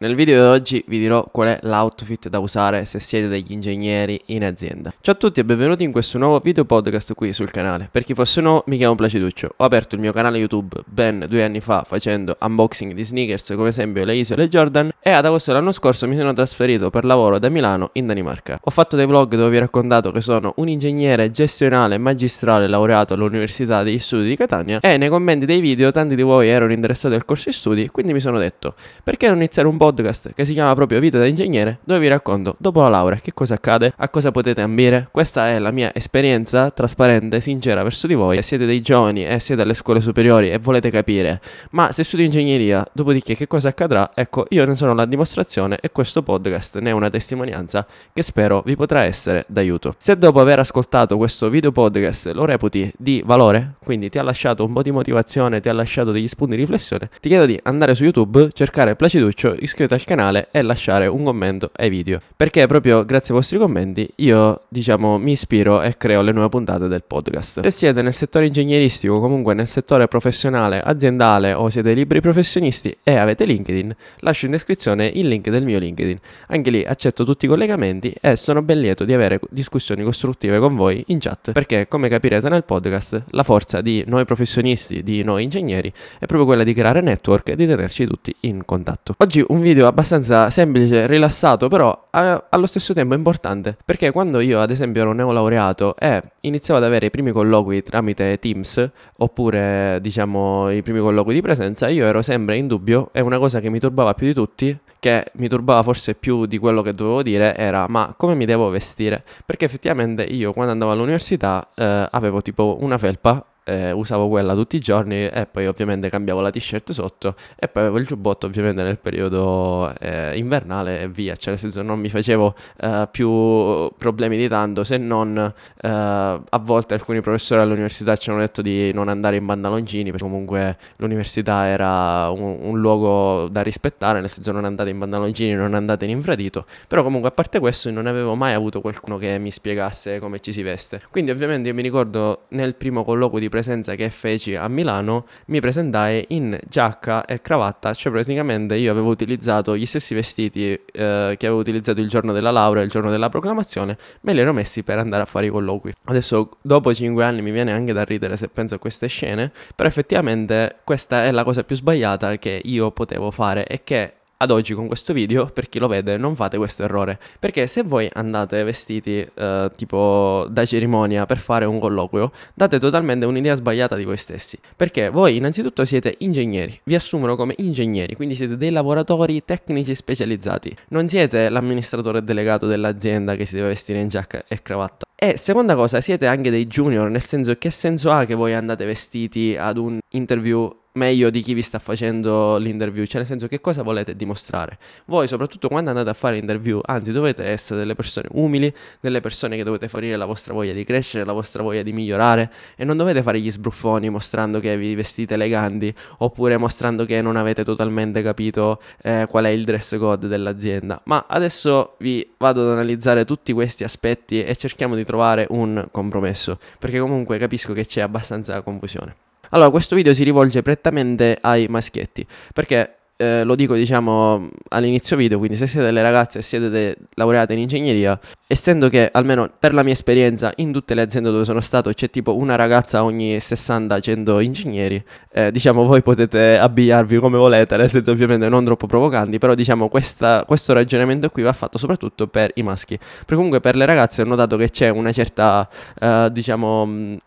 Nel video di oggi vi dirò qual è l'outfit da usare se siete degli ingegneri in azienda. Ciao a tutti e benvenuti in questo nuovo video podcast qui sul canale. Per chi fosse nuovo mi chiamo Placiduccio, ho aperto il mio canale YouTube ben due anni fa facendo unboxing di sneakers come esempio le isole Jordan e ad agosto dell'anno scorso mi sono trasferito per lavoro da Milano in Danimarca. Ho fatto dei vlog dove vi ho raccontato che sono un ingegnere gestionale magistrale laureato all'Università degli Studi di Catania e nei commenti dei video tanti di voi erano interessati al corso di studi quindi mi sono detto perché non iniziare un podcast che si chiama proprio Vita da ingegnere, dove vi racconto dopo la laurea che cosa accade, a cosa potete ambire. Questa è la mia esperienza trasparente, sincera verso di voi. Se siete dei giovani e siete alle scuole superiori e volete capire, ma se studio ingegneria, dopodiché che cosa accadrà? Ecco, io ne sono la dimostrazione e questo podcast ne è una testimonianza che spero vi potrà essere d'aiuto. Se dopo aver ascoltato questo video podcast lo reputi di valore, quindi ti ha lasciato un po' di motivazione, ti ha lasciato degli spunti di riflessione, ti chiedo di andare su YouTube, cercare Placiduccio, iscriverti al canale e lasciare un commento ai video. Perché proprio grazie ai vostri commenti io, diciamo, mi ispiro e creo le nuove puntate del podcast. Se siete nel settore ingegneristico, comunque nel settore professionale, aziendale o siete liberi professionisti e avete LinkedIn, lascio in descrizione il link del mio LinkedIn. Anche lì accetto tutti i collegamenti e sono ben lieto di avere discussioni costruttive con voi in chat, perché come capirete nel podcast, la forza di noi professionisti, di noi ingegneri, è proprio quella di creare network e di tenerci tutti in contatto. Oggi un video abbastanza semplice, rilassato, però allo stesso tempo importante, perché quando io ad esempio ero neolaureato e iniziavo ad avere i primi colloqui tramite Teams, oppure diciamo i primi colloqui di presenza, io ero sempre in dubbio e una cosa che mi turbava più di tutti, che mi turbava forse più di quello che dovevo dire, era ma come mi devo vestire? Perché effettivamente io quando andavo all'università eh, avevo tipo una felpa eh, usavo quella tutti i giorni e poi ovviamente cambiavo la t-shirt sotto e poi avevo il giubbotto ovviamente nel periodo eh, invernale e via, cioè nel senso non mi facevo eh, più problemi di tanto se non eh, a volte alcuni professori all'università ci hanno detto di non andare in pantaloncini perché comunque l'università era un, un luogo da rispettare, nel senso non andate in pantaloncini, non andate in infradito, però comunque a parte questo non avevo mai avuto qualcuno che mi spiegasse come ci si veste. Quindi ovviamente io mi ricordo nel primo colloquio di presenza che feci a Milano, mi presentai in giacca e cravatta, cioè praticamente io avevo utilizzato gli stessi vestiti eh, che avevo utilizzato il giorno della laurea, il giorno della proclamazione, me li ero messi per andare a fare i colloqui. Adesso dopo 5 anni mi viene anche da ridere se penso a queste scene, però effettivamente questa è la cosa più sbagliata che io potevo fare e che ad oggi con questo video, per chi lo vede, non fate questo errore. Perché se voi andate vestiti eh, tipo da cerimonia per fare un colloquio, date totalmente un'idea sbagliata di voi stessi. Perché voi innanzitutto siete ingegneri, vi assumono come ingegneri, quindi siete dei lavoratori tecnici specializzati. Non siete l'amministratore delegato dell'azienda che si deve vestire in giacca e cravatta. E seconda cosa, siete anche dei junior, nel senso che senso ha che voi andate vestiti ad un interview meglio di chi vi sta facendo l'interview, cioè nel senso che cosa volete dimostrare. Voi soprattutto quando andate a fare l'interview, anzi dovete essere delle persone umili, delle persone che dovete fornire la vostra voglia di crescere, la vostra voglia di migliorare e non dovete fare gli sbruffoni mostrando che vi vestite eleganti oppure mostrando che non avete totalmente capito eh, qual è il dress code dell'azienda. Ma adesso vi vado ad analizzare tutti questi aspetti e cerchiamo di trovare un compromesso, perché comunque capisco che c'è abbastanza confusione. Allora, questo video si rivolge prettamente ai maschietti, perché eh, lo dico diciamo all'inizio video, quindi se siete delle ragazze e siete de- laureate in ingegneria, essendo che almeno per la mia esperienza in tutte le aziende dove sono stato c'è tipo una ragazza ogni 60-100 ingegneri, eh, diciamo voi potete abbigliarvi come volete, nel senso ovviamente non troppo provocanti, però diciamo questa, questo ragionamento qui va fatto soprattutto per i maschi, perché comunque per le ragazze ho notato che c'è una certa eh, diciamo uh,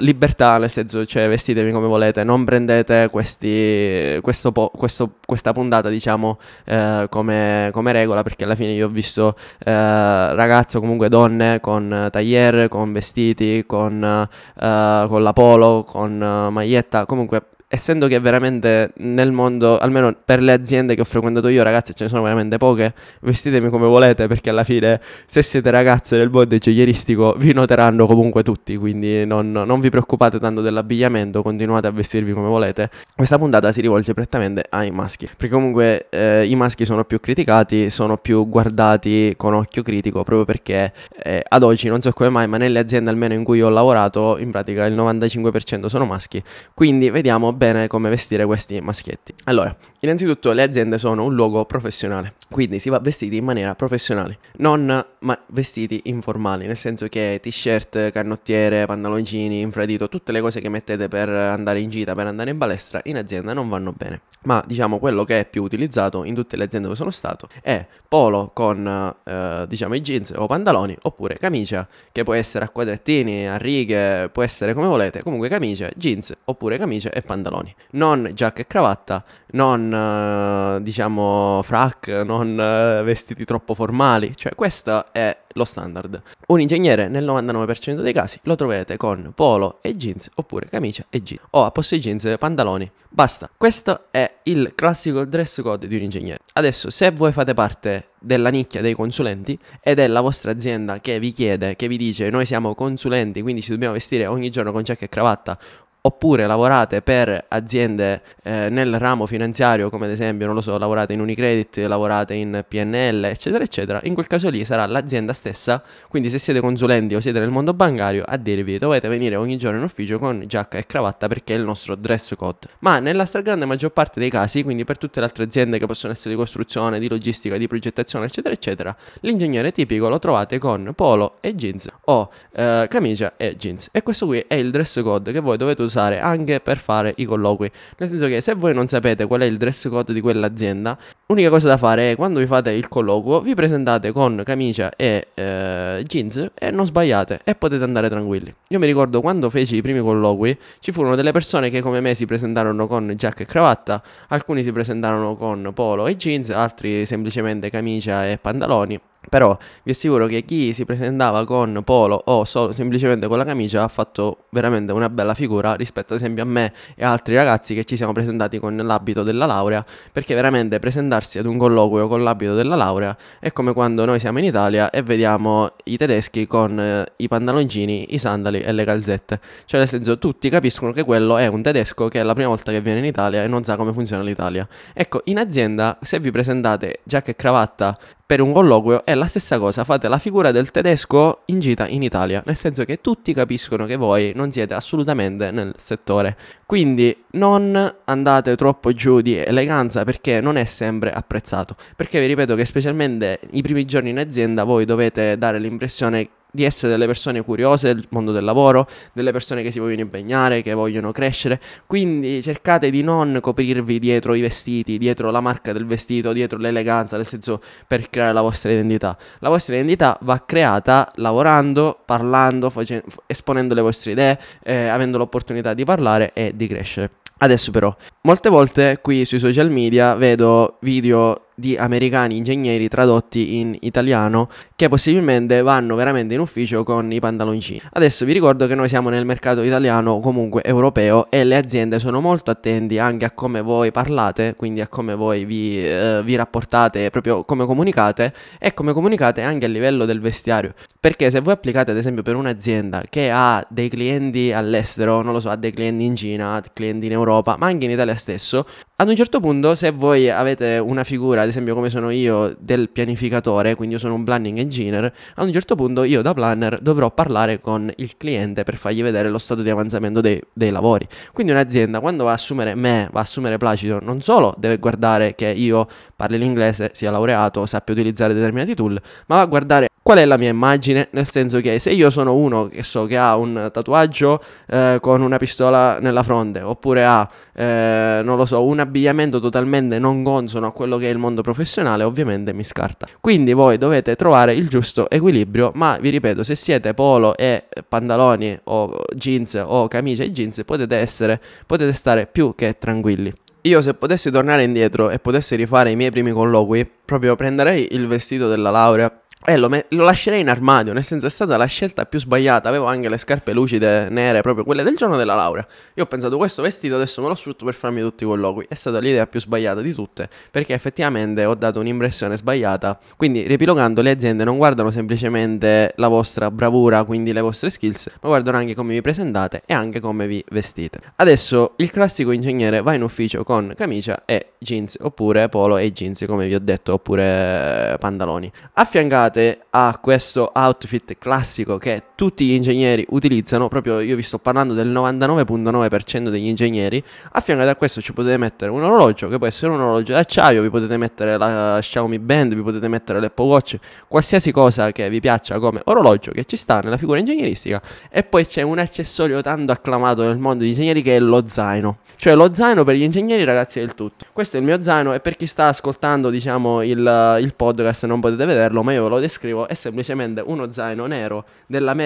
libertà, nel senso cioè vestitevi come volete, non prendete questi, questo, po- questo, questa puntata diciamo eh, come, come, regola, perché alla fine io ho visto eh, ragazze o comunque donne con tagliere, con vestiti, con, eh, con la polo, con uh, maglietta, comunque essendo che veramente nel mondo, almeno per le aziende che ho frequentato io, ragazzi, ce ne sono veramente poche, vestitemi come volete perché alla fine se siete ragazze del mondo gioiellistico vi noteranno comunque tutti, quindi non, non, vi preoccupate tanto dell'abbigliamento, continuate a vestirvi come volete. Questa puntata si rivolge prettamente ai maschi, perché comunque eh, i maschi sono più criticati, sono più guardati con occhio critico, proprio perché eh, ad oggi non so come mai, ma nelle aziende almeno in cui ho lavorato, in pratica il 95% sono maschi, quindi vediamo bene come vestire questi maschietti. Allora, innanzitutto le aziende sono un luogo professionale, quindi si va vestiti in maniera professionale, non ma vestiti informali, nel senso che t-shirt, canottiere, pantaloncini, infradito, tutte le cose che mettete per andare in gita, per andare in palestra, in azienda non vanno bene. Ma diciamo quello che è più utilizzato in tutte le aziende dove sono stato è polo con eh, diciamo i jeans o pantaloni oppure camicia che può essere a quadrettini, a righe, può essere come volete, comunque camicia, jeans oppure camicia e pantaloni pantaloni, non giacca e cravatta, non uh, diciamo frac, non uh, vestiti troppo formali, cioè questo è lo standard. Un ingegnere nel 99% dei casi lo trovate con polo e jeans oppure camicia e jeans o a posto di jeans pantaloni. Basta, questo è il classico dress code di un ingegnere. Adesso se voi fate parte della nicchia dei consulenti ed è la vostra azienda che vi chiede, che vi dice noi siamo consulenti quindi ci dobbiamo vestire ogni giorno con giacca e cravatta oppure lavorate per aziende eh, nel ramo finanziario, come ad esempio, non lo so, lavorate in Unicredit, lavorate in PNL, eccetera, eccetera, in quel caso lì sarà l'azienda stessa, quindi se siete consulenti o siete nel mondo bancario, a dirvi dovete venire ogni giorno in ufficio con giacca e cravatta perché è il nostro dress code. Ma nella stragrande maggior parte dei casi, quindi per tutte le altre aziende che possono essere di costruzione, di logistica, di progettazione, eccetera, eccetera, l'ingegnere tipico lo trovate con polo e jeans o eh, camicia e jeans. E questo qui è il dress code che voi dovete usare usare anche per fare i colloqui. Nel senso che se voi non sapete qual è il dress code di quell'azienda, l'unica cosa da fare è quando vi fate il colloquio, vi presentate con camicia e eh, jeans e non sbagliate e potete andare tranquilli. Io mi ricordo quando feci i primi colloqui, ci furono delle persone che come me si presentarono con giacca e cravatta, alcuni si presentarono con polo e jeans, altri semplicemente camicia e pantaloni. Però vi assicuro che chi si presentava con polo o solo, semplicemente con la camicia ha fatto veramente una bella figura rispetto ad esempio a me e altri ragazzi che ci siamo presentati con l'abito della laurea, perché veramente presentarsi ad un colloquio con l'abito della laurea è come quando noi siamo in Italia e vediamo i tedeschi con eh, i pantaloncini, i sandali e le calzette. Cioè nel senso tutti capiscono che quello è un tedesco che è la prima volta che viene in Italia e non sa come funziona l'Italia. Ecco, in azienda se vi presentate giacca e cravatta per un colloquio è la stessa cosa, fate la figura del tedesco in gita in Italia, nel senso che tutti capiscono che voi non siete assolutamente nel settore. Quindi non andate troppo giù di eleganza perché non è sempre apprezzato. Perché vi ripeto che specialmente i primi giorni in azienda voi dovete dare l'impressione di essere delle persone curiose del mondo del lavoro, delle persone che si vogliono impegnare, che vogliono crescere. Quindi cercate di non coprirvi dietro i vestiti, dietro la marca del vestito, dietro l'eleganza, nel senso per creare la vostra identità. La vostra identità va creata lavorando, parlando, facendo, esponendo le vostre idee, eh, avendo l'opportunità di parlare e di crescere. Adesso però, molte volte qui sui social media vedo video di americani ingegneri tradotti in italiano che possibilmente vanno veramente in ufficio con i pantaloncini. Adesso vi ricordo che noi siamo nel mercato italiano o comunque europeo e le aziende sono molto attenti anche a come voi parlate, quindi a come voi vi, eh, vi rapportate, proprio come comunicate e come comunicate anche a livello del vestiario. Perché se voi applicate ad esempio per un'azienda che ha dei clienti all'estero, non lo so, ha dei clienti in Cina, clienti in Europa, ma anche in Italia stesso, Ad un certo punto, se voi avete una figura, ad esempio come sono io, del pianificatore, quindi io sono un planning engineer, ad un certo punto io da planner dovrò parlare con il cliente per fargli vedere lo stato di avanzamento dei, dei lavori. Quindi un'azienda quando va a assumere me, va a assumere Placido, non solo deve guardare che io parli l'inglese, sia laureato, sappia utilizzare determinati tool, ma va a guardare qual è la mia immagine, nel senso che se io sono uno che so che ha un tatuaggio eh, con una pistola nella fronte, oppure ha, eh, non lo so, un abbigliamento totalmente non consono a quello che è il mondo professionale, ovviamente mi scarta. Quindi voi dovete trovare il giusto equilibrio, ma vi ripeto, se siete polo e pantaloni o jeans o camicia e jeans, potete essere, potete stare più che tranquilli. Io se potessi tornare indietro e potessi rifare i miei primi colloqui, proprio prenderei il vestito della laurea e lo, me- lo, lascerei in armadio, nel senso è stata la scelta più sbagliata. Avevo anche le scarpe lucide nere, proprio quelle del giorno della laurea. Io ho pensato, questo vestito adesso me lo sfrutto per farmi tutti i colloqui. È stata l'idea più sbagliata di tutte, perché effettivamente ho dato un'impressione sbagliata. Quindi, riepilogando, le aziende non guardano semplicemente la vostra bravura, quindi le vostre skills, ma guardano anche come vi presentate e anche come vi vestite. Adesso il classico ingegnere va in ufficio con camicia e jeans, oppure polo e jeans, come vi ho detto, oppure pantaloni. Affiancato pensate a questo outfit classico che tutti gli ingegneri utilizzano, proprio io vi sto parlando del 99.9% degli ingegneri, affiancato a questo ci potete mettere un orologio che può essere un orologio d'acciaio, vi potete mettere la Xiaomi Band, vi potete mettere l'Apple Watch, qualsiasi cosa che vi piaccia come orologio che ci sta nella figura ingegneristica e poi c'è un accessorio tanto acclamato nel mondo degli ingegneri che è lo zaino, cioè lo zaino per gli ingegneri ragazzi è il tutto. Questo è il mio zaino e per chi sta ascoltando diciamo il, il podcast non potete vederlo ma io ve lo descrivo, è semplicemente uno zaino nero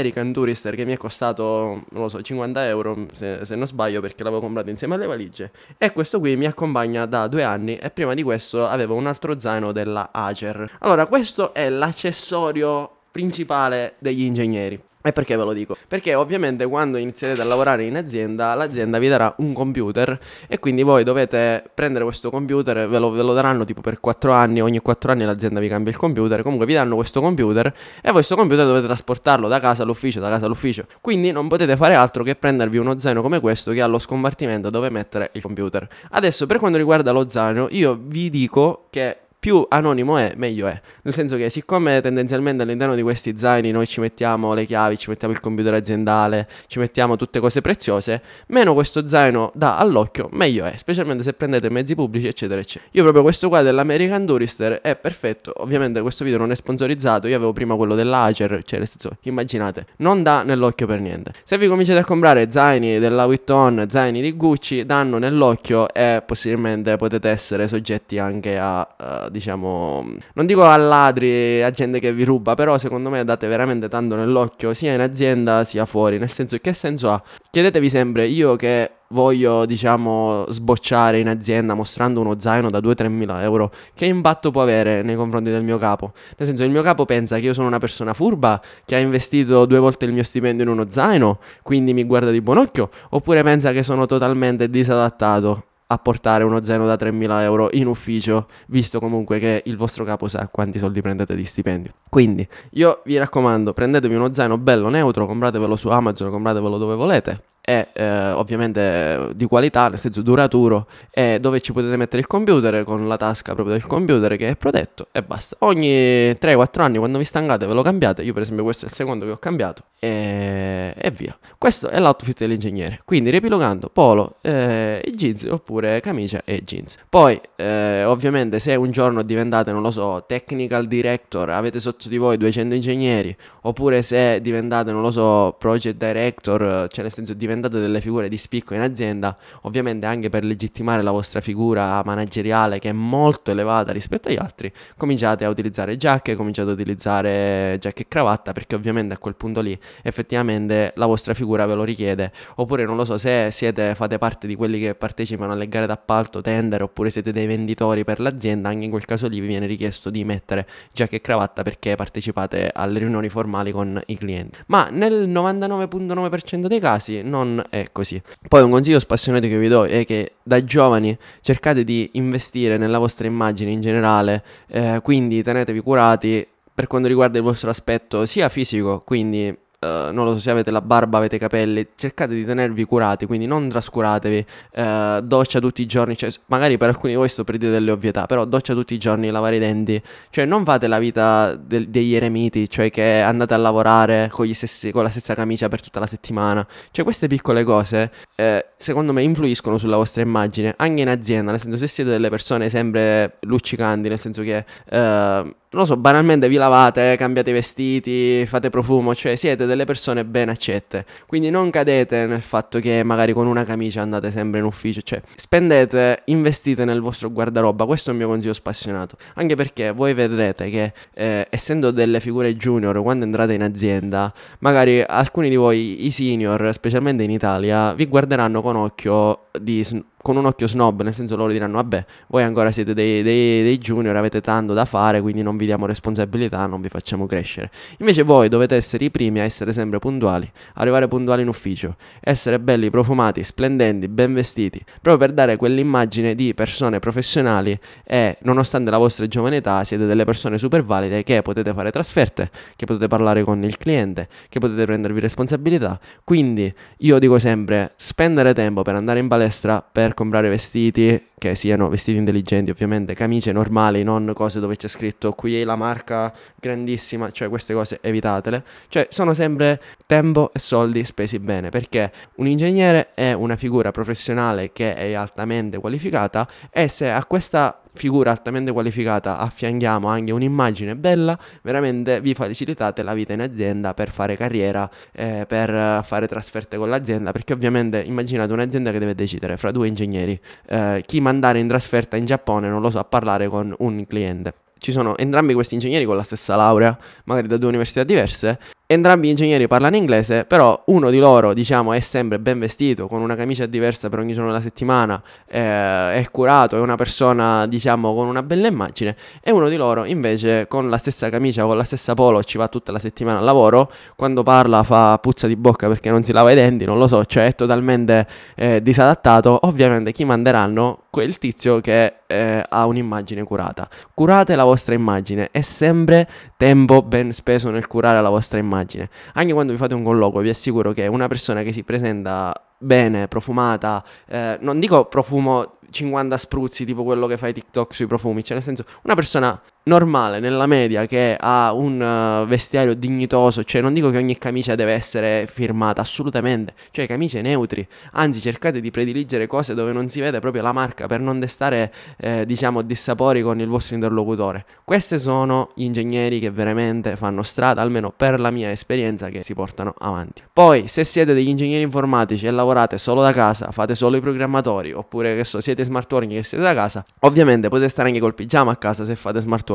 dell'American Tourister che mi è costato, non lo so, 50 euro se, se non sbaglio perché l'avevo comprato insieme alle valigie. E questo qui mi accompagna da due anni e prima di questo avevo un altro zaino della Acer. Allora, questo è l'accessorio principale degli ingegneri. E perché ve lo dico? Perché ovviamente quando inizierete a lavorare in azienda, l'azienda vi darà un computer e quindi voi dovete prendere questo computer, ve lo, ve lo daranno tipo per 4 anni, ogni 4 anni l'azienda vi cambia il computer, comunque vi danno questo computer e voi questo computer dovete trasportarlo da casa all'ufficio, da casa all'ufficio. Quindi non potete fare altro che prendervi uno zaino come questo che ha lo scompartimento dove mettere il computer. Adesso per quanto riguarda lo zaino, io vi dico che più anonimo è, meglio è. Nel senso che siccome tendenzialmente all'interno di questi zaini noi ci mettiamo le chiavi, ci mettiamo il computer aziendale, ci mettiamo tutte cose preziose, meno questo zaino dà all'occhio, meglio è, specialmente se prendete mezzi pubblici, eccetera, eccetera. Io proprio questo qua dell'American Tourister è perfetto. Ovviamente questo video non è sponsorizzato, io avevo prima quello dell'Acer, cioè nel senso, immaginate, non dà nell'occhio per niente. Se vi cominciate a comprare zaini della Vuitton, zaini di Gucci, danno nell'occhio e possibilmente potete essere soggetti anche a uh, diciamo, non dico a ladri, a gente che vi ruba, però secondo me date veramente tanto nell'occhio sia in azienda sia fuori, nel senso che senso ha? Chiedetevi sempre, io che voglio, diciamo, sbocciare in azienda mostrando uno zaino da 2-3 mila euro, che impatto può avere nei confronti del mio capo? Nel senso, il mio capo pensa che io sono una persona furba che ha investito due volte il mio stipendio in uno zaino, quindi mi guarda di buon occhio, oppure pensa che sono totalmente disadattato a portare uno zaino da 3.000 euro in ufficio, visto comunque che il vostro capo sa quanti soldi prendete di stipendio. Quindi io vi raccomando, prendetevi uno zaino bello neutro, compratevelo su Amazon, compratevelo dove volete è eh, ovviamente di qualità, nel senso duraturo, e dove ci potete mettere il computer con la tasca proprio del computer che è protetto e basta. Ogni 3-4 anni quando vi stancate ve lo cambiate, io per esempio questo è il secondo che ho cambiato e, e via. Questo è l'outfit dell'ingegnere, quindi riepilogando polo eh, e jeans oppure camicia e jeans. Poi eh, ovviamente se un giorno diventate, non lo so, technical director, avete sotto di voi 200 ingegneri, oppure se diventate, non lo so, project director, cioè nel senso diventate diventate delle figure di spicco in azienda, ovviamente anche per legittimare la vostra figura manageriale che è molto elevata rispetto agli altri, cominciate a utilizzare giacche, cominciate a utilizzare giacche e cravatta perché ovviamente a quel punto lì effettivamente la vostra figura ve lo richiede, oppure non lo so se siete, fate parte di quelli che partecipano alle gare d'appalto, tender, oppure siete dei venditori per l'azienda, anche in quel caso lì vi viene richiesto di mettere giacche e cravatta perché partecipate alle riunioni formali con i clienti. Ma nel 99.9% dei casi non non è così. Poi un consiglio spassionato che vi do è che da giovani cercate di investire nella vostra immagine in generale, eh, quindi tenetevi curati per quanto riguarda il vostro aspetto sia fisico, quindi uh, non lo so se avete la barba, avete i capelli, cercate di tenervi curati, quindi non trascuratevi, uh, doccia tutti i giorni, cioè, magari per alcuni di voi sto per dire delle ovvietà, però doccia tutti i giorni, lavare i denti, cioè non fate la vita de- degli eremiti, cioè che andate a lavorare con, stessi, con, la stessa camicia per tutta la settimana, cioè queste piccole cose eh, secondo me influiscono sulla vostra immagine, anche in azienda, nel senso se siete delle persone sempre luccicanti, nel senso che... Eh, non lo so, banalmente vi lavate, cambiate i vestiti, fate profumo, cioè siete delle persone ben accette. Quindi non cadete nel fatto che magari con una camicia andate sempre in ufficio, cioè spendete, investite nel vostro guardaroba, questo è il mio consiglio spassionato. Anche perché voi vedrete che eh, essendo delle figure junior, quando entrate in azienda, magari alcuni di voi, i senior, specialmente in Italia, vi guarderanno con occhio di con un occhio snob, nel senso loro diranno vabbè, voi ancora siete dei, dei, dei, junior, avete tanto da fare, quindi non vi diamo responsabilità, non vi facciamo crescere. Invece voi dovete essere i primi a essere sempre puntuali, arrivare puntuali in ufficio, essere belli, profumati, splendenti, ben vestiti, proprio per dare quell'immagine di persone professionali e nonostante la vostra giovane età siete delle persone super valide che potete fare trasferte, che potete parlare con il cliente, che potete prendervi responsabilità. Quindi io dico sempre spendere tempo per andare in palestra per per comprare vestiti che siano vestiti intelligenti, ovviamente, camicie normali, non cose dove c'è scritto qui è la marca grandissima, cioè queste cose evitatele. Cioè sono sempre tempo e soldi spesi bene, perché un ingegnere è una figura professionale che è altamente qualificata e se a questa figura altamente qualificata affianchiamo anche un'immagine bella, veramente vi facilitate la vita in azienda per fare carriera, eh, per fare trasferte con l'azienda, perché ovviamente immaginate un'azienda che deve decidere fra due ingegneri. Eh, chi mandare in trasferta in Giappone, non lo so, a parlare con un cliente. Ci sono entrambi questi ingegneri con la stessa laurea, magari da due università diverse, Entrambi gli ingegneri parlano inglese, però uno di loro, diciamo, è sempre ben vestito, con una camicia diversa per ogni giorno della settimana, eh, è curato, è una persona, diciamo, con una bella immagine, e uno di loro invece con la stessa camicia, con la stessa polo, ci va tutta la settimana al lavoro, quando parla fa puzza di bocca perché non si lava i denti, non lo so, cioè è totalmente eh, disadattato. Ovviamente chi manderanno? Quel tizio che eh, ha un'immagine curata. Curate la vostra immagine, è sempre tempo ben speso nel curare la vostra immagine immagine. Anche quando vi fate un colloquio, vi assicuro che una persona che si presenta bene, profumata, eh, non dico profumo 50 spruzzi, tipo quello che fai TikTok sui profumi, cioè nel senso una persona normale, nella media, che ha un uh, vestiario dignitoso, cioè non dico che ogni camicia deve essere firmata, assolutamente, cioè camicie neutri, anzi cercate di prediligere cose dove non si vede proprio la marca per non destare, eh, diciamo, dissapori con il vostro interlocutore. Questi sono gli ingegneri che veramente fanno strada, almeno per la mia esperienza, che si portano avanti. Poi, se siete degli ingegneri informatici e lavorate solo da casa, fate solo i programmatori, oppure che so, siete smart working e siete da casa, ovviamente potete stare anche col pigiama a casa se fate smart.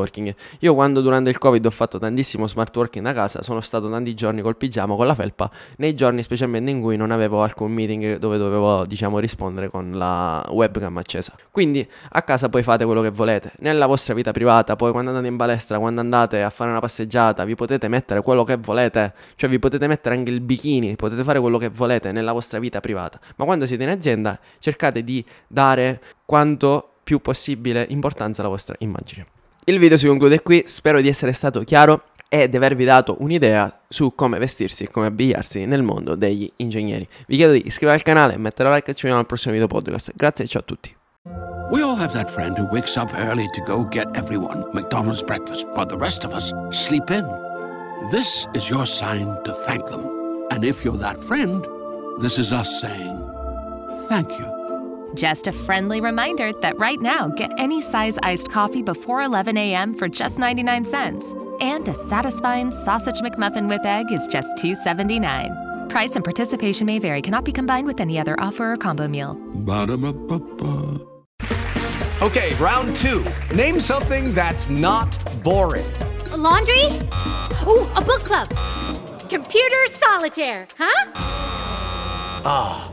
Io quando durante il Covid ho fatto tantissimo smart working da casa, sono stato tanti giorni col pigiama, con la felpa, nei giorni specialmente in cui non avevo alcun meeting dove dovevo, diciamo, rispondere con la webcam accesa. Quindi a casa poi fate quello che volete. Nella vostra vita privata, poi quando andate in palestra, quando andate a fare una passeggiata, vi potete mettere quello che volete, cioè vi potete mettere anche il bikini, potete fare quello che volete nella vostra vita privata. Ma quando siete in azienda, cercate di dare quanto più possibile importanza alla vostra immagine. Il video si conclude qui, spero di essere stato chiaro e di avervi dato un'idea su come vestirsi e come abbigliarsi nel mondo degli ingegneri. Vi chiedo di iscrivervi al canale, mettere like e ci vediamo al prossimo video podcast. Grazie e ciao a tutti. We all have that friend who wakes up early to go get everyone McDonald's breakfast, while the rest of us sleep in. This is your sign to thank them. And if you're that friend, this is us saying thank you. Just a friendly reminder that right now, get any size iced coffee before 11 a.m. for just 99 cents. And a satisfying sausage McMuffin with egg is just $2.79. Price and participation may vary, cannot be combined with any other offer or combo meal. Ba-da-ba-ba-ba. Okay, round two. Name something that's not boring. A laundry? Ooh, a book club. Computer solitaire, huh? Ah,